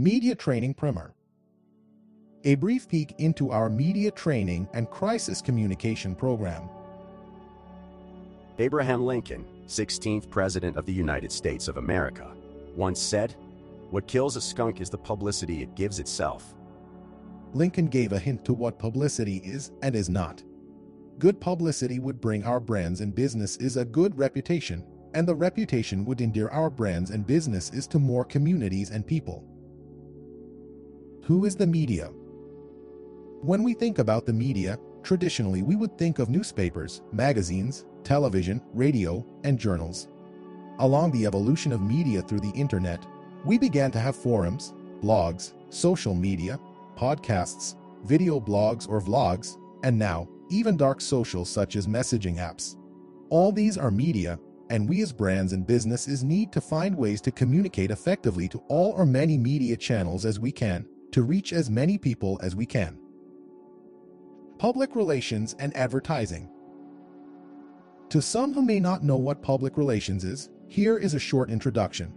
Media Training Primer A brief peek into our media training and crisis communication program. Abraham Lincoln, 16th President of the United States of America, once said, What kills a skunk is the publicity it gives itself. Lincoln gave a hint to what publicity is and is not. Good publicity would bring our brands and businesses a good reputation, and the reputation would endear our brands and businesses to more communities and people. Who is the media? When we think about the media, traditionally we would think of newspapers, magazines, television, radio, and journals. Along the evolution of media through the internet, we began to have forums, blogs, social media, podcasts, video blogs or vlogs, and now, even dark social such as messaging apps. All these are media, and we as brands and businesses need to find ways to communicate effectively to all or many media channels as we can to reach as many people as we can. Public relations and advertising. To some who may not know what public relations is, here is a short introduction.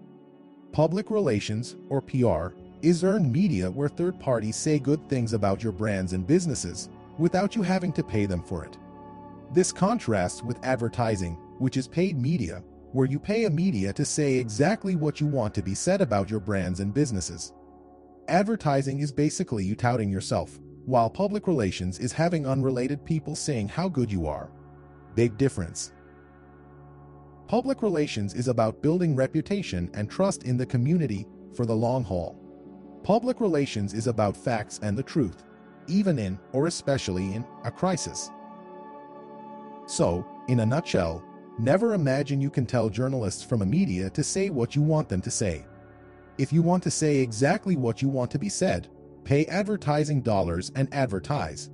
Public relations, or PR, is earned media where third parties say good things about your brands and businesses without you having to pay them for it. This contrasts with advertising, which is paid media, where you pay a media to say exactly what you want to be said about your brands and businesses. Advertising is basically you touting yourself, while public relations is having unrelated people saying how good you are. Big difference. Public relations is about building reputation and trust in the community for the long haul. Public relations is about facts and the truth, even in, or especially in, a crisis. So, in a nutshell, never imagine you can tell journalists from a media to say what you want them to say. If you want to say exactly what you want to be said, pay advertising dollars and advertise.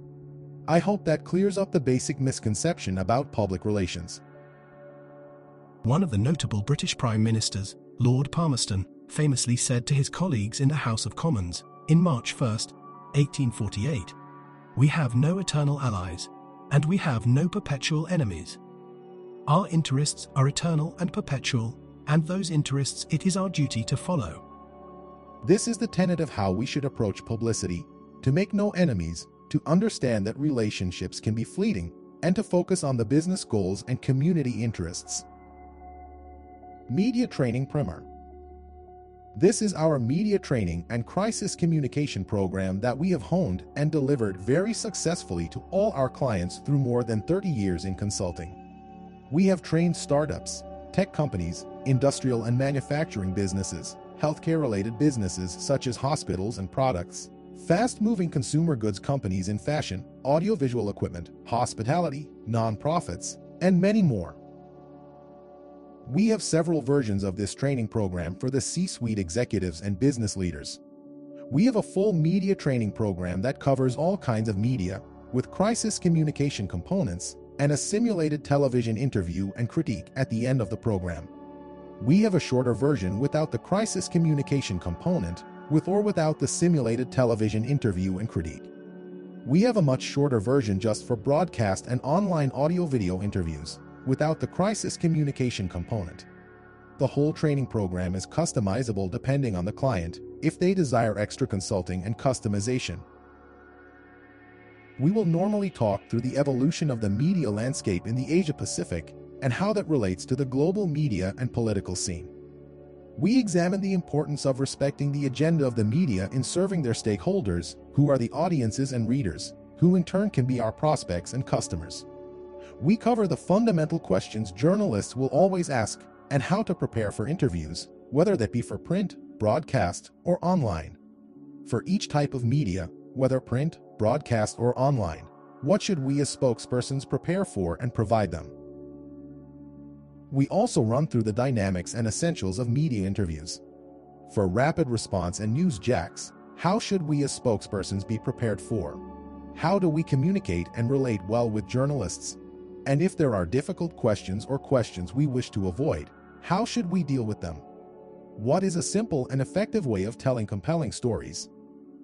I hope that clears up the basic misconception about public relations. One of the notable British Prime Ministers, Lord Palmerston, famously said to his colleagues in the House of Commons in March 1, 1848, We have no eternal allies, and we have no perpetual enemies. Our interests are eternal and perpetual, and those interests it is our duty to follow. This is the tenet of how we should approach publicity to make no enemies, to understand that relationships can be fleeting, and to focus on the business goals and community interests. Media Training Primer This is our media training and crisis communication program that we have honed and delivered very successfully to all our clients through more than 30 years in consulting. We have trained startups, tech companies, industrial and manufacturing businesses, healthcare-related businesses such as hospitals and products, fast-moving consumer goods companies in fashion, audiovisual equipment, hospitality, nonprofits, and many more. We have several versions of this training program for the C-suite executives and business leaders. We have a full media training program that covers all kinds of media, with crisis communication components, and a simulated television interview and critique at the end of the program. We have a shorter version without the crisis communication component, with or without the simulated television interview and critique. We have a much shorter version just for broadcast and online audio-video interviews, without the crisis communication component. The whole training program is customizable depending on the client, if they desire extra consulting and customization. We will normally talk through the evolution of the media landscape in the Asia-Pacific and how that relates to the global media and political scene. We examine the importance of respecting the agenda of the media in serving their stakeholders, who are the audiences and readers, who in turn can be our prospects and customers. We cover the fundamental questions journalists will always ask and how to prepare for interviews, whether that be for print, broadcast, or online. For each type of media, whether print, broadcast, or online, what should we as spokespersons prepare for and provide them? We also run through the dynamics and essentials of media interviews. For rapid response and news jacks, how should we as spokespersons be prepared for? How do we communicate and relate well with journalists? And if there are difficult questions or questions we wish to avoid, how should we deal with them? What is a simple and effective way of telling compelling stories?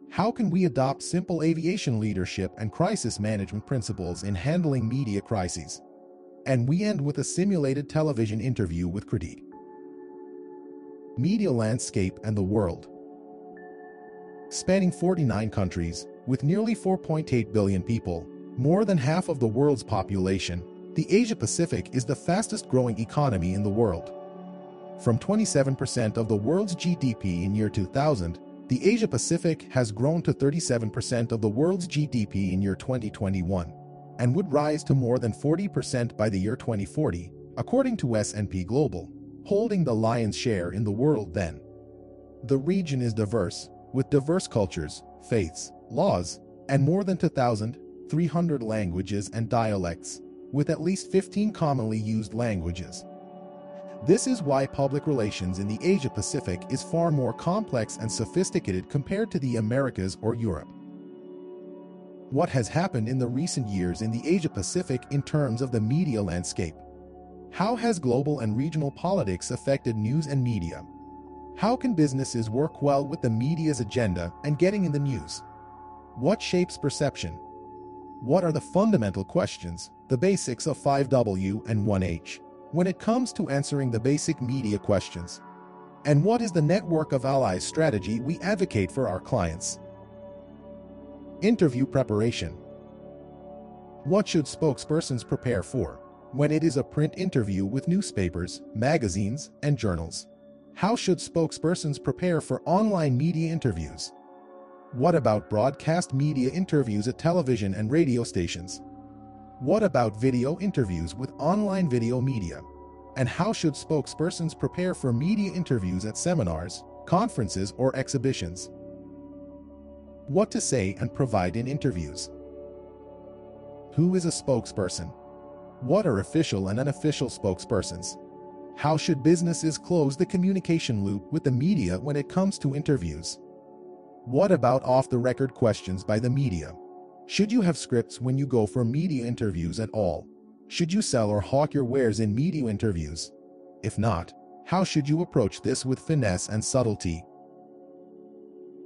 How can we adopt simple aviation leadership and crisis management principles in handling media crises? And we end with a simulated television interview with critique. Media landscape and the world. spanning 49 countries, with nearly 4.8 billion people, more than half of the world's population, the Asia-Pacific is the fastest-growing economy in the world. From 27% of the world's GDP in year 2000, the Asia-Pacific has grown to 37% of the world's GDP in year 2021, and would rise to more than 40% by the year 2040, according to S&P Global, holding the lion's share in the world then. The region is diverse, with diverse cultures, faiths, laws, and more than 2,300 languages and dialects, with at least 15 commonly used languages. This is why public relations in the Asia-Pacific is far more complex and sophisticated compared to the Americas or Europe. What has happened in the recent years in the Asia-Pacific in terms of the media landscape? How has global and regional politics affected news and media? How can businesses work well with the media's agenda and getting in the news? What shapes perception? What are the fundamental questions, the basics of 5W and 1H, when it comes to answering the basic media questions? And what is the network of allies strategy we advocate for our clients? Interview preparation. What should spokespersons prepare for when it is a print interview with newspapers, magazines, and journals? How should spokespersons prepare for online media interviews? What about broadcast media interviews at television and radio stations? What about video interviews with online video media? And how should spokespersons prepare for media interviews at seminars, conferences, or exhibitions? What to say and provide in interviews? Who is a spokesperson? What are official and unofficial spokespersons? How should businesses close the communication loop with the media when it comes to interviews? What about off-the-record questions by the media? Should you have scripts when you go for media interviews at all? Should you sell or hawk your wares in media interviews? If not, how should you approach this with finesse and subtlety?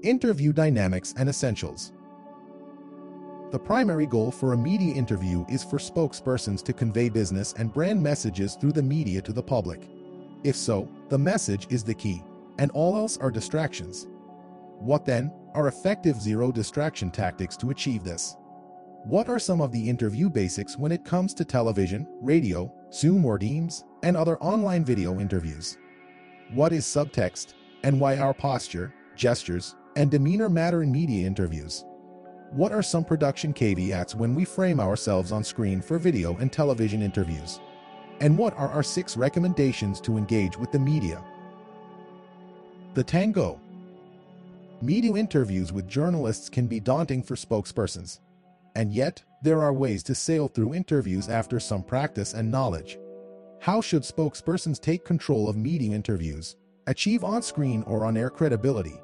Interview Dynamics and Essentials the primary goal for a media interview is for spokespersons to convey business and brand messages through the media to the public. If so, the message is the key, and all else are distractions. What then are effective zero distraction tactics to achieve this? What are some of the interview basics when it comes to television, radio, Zoom or Teams, and other online video interviews? What is subtext, and why our posture, gestures, and demeanor matter in media interviews? What are some production caveats when we frame ourselves on screen for video and television interviews? And what are our six recommendations to engage with the media? The Tango Media interviews with journalists can be daunting for spokespersons. And yet, there are ways to sail through interviews after some practice and knowledge. How should spokespersons take control of media interviews, achieve on-screen or on-air credibility,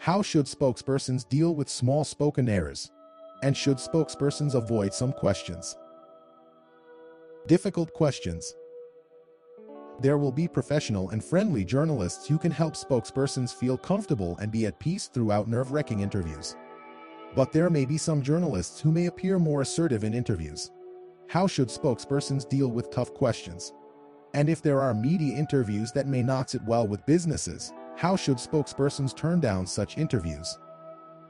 how should spokespersons deal with small spoken errors? And should spokespersons avoid some questions? Difficult questions. There will be professional and friendly journalists who can help spokespersons feel comfortable and be at peace throughout nerve-wracking interviews. But there may be some journalists who may appear more assertive in interviews. How should spokespersons deal with tough questions? And if there are media interviews that may not sit well with businesses, how should spokespersons turn down such interviews?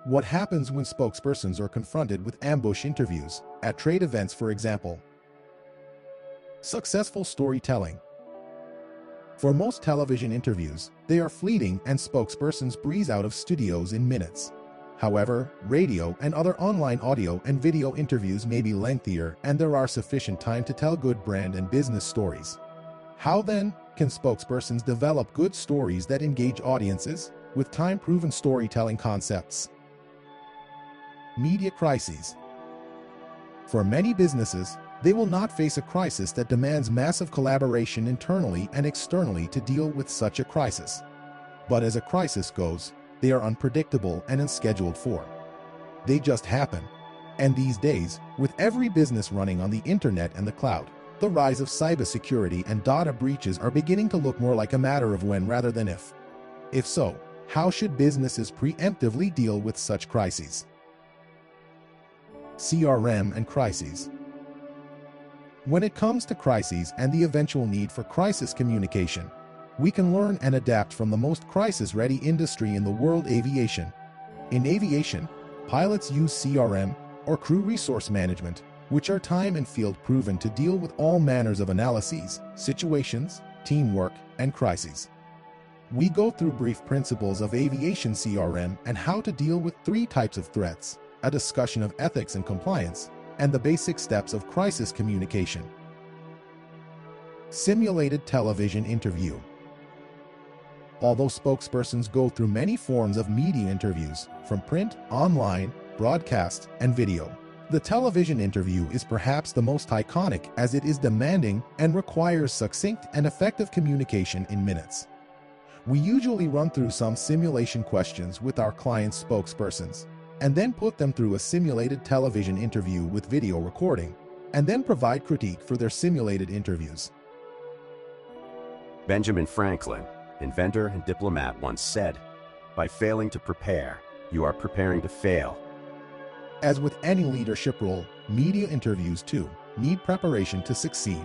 What happens when spokespersons are confronted with ambush interviews, at trade events for example? Successful storytelling. For most television interviews, they are fleeting and spokespersons breeze out of studios in minutes. However, radio and other online audio and video interviews may be lengthier and there are sufficient time to tell good brand and business stories. How then spokespersons develop good stories that engage audiences with time-proven storytelling concepts? Media crises. For many businesses, they will not face a crisis that demands massive collaboration internally and externally to deal with such a crisis. But as a crisis goes, they are unpredictable and unscheduled for. They just happen. And these days, with every business running on the internet and the cloud, the rise of cybersecurity and data breaches are beginning to look more like a matter of when rather than if. If so, how should businesses preemptively deal with such crises? CRM and crises. When it comes to crises and the eventual need for crisis communication, we can learn and adapt from the most crisis-ready industry in the world aviation. In aviation, pilots use CRM or crew resource management, which are time and field proven to deal with all manners of analyses, situations, teamwork, and crises. We go through brief principles of aviation CRM and how to deal with three types of threats, a discussion of ethics and compliance, and the basic steps of crisis communication. Simulated television interview. Although spokespersons go through many forms of media interviews, from print, online, broadcast, and video, the television interview is perhaps the most iconic as it is demanding and requires succinct and effective communication in minutes. We usually run through some simulation questions with our client's spokespersons, and then put them through a simulated television interview with video recording, and then provide critique for their simulated interviews. Benjamin Franklin, inventor and diplomat, once said, By failing to prepare, you are preparing to fail. As with any leadership role, media interviews too need preparation to succeed.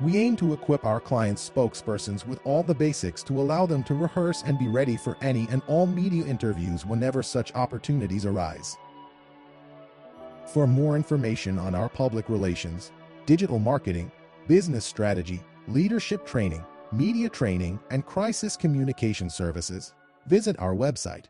We aim to equip our clients' spokespersons with all the basics to allow them to rehearse and be ready for any and all media interviews whenever such opportunities arise. For more information on our public relations, digital marketing, business strategy, leadership training, media training, and crisis communication services, visit our website